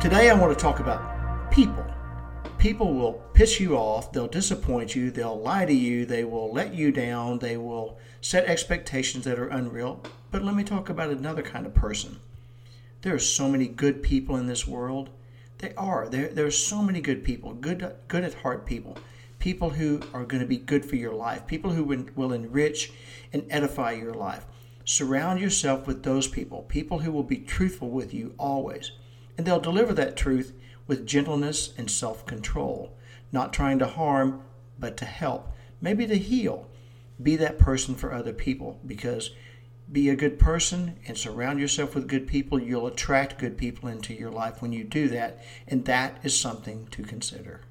Today I want to talk about people. People will piss you off, they'll disappoint you, they'll lie to you, they will let you down, they will set expectations that are unreal. But let me talk about another kind of person. There are so many good people in this world. They are. There, there are so many good people, good, good at heart people, people who are going to be good for your life, people who will enrich and edify your life. Surround yourself with those people, people who will be truthful with you always. And they'll deliver that truth with gentleness and self control, not trying to harm, but to help, maybe to heal. Be that person for other people because be a good person and surround yourself with good people. You'll attract good people into your life when you do that, and that is something to consider.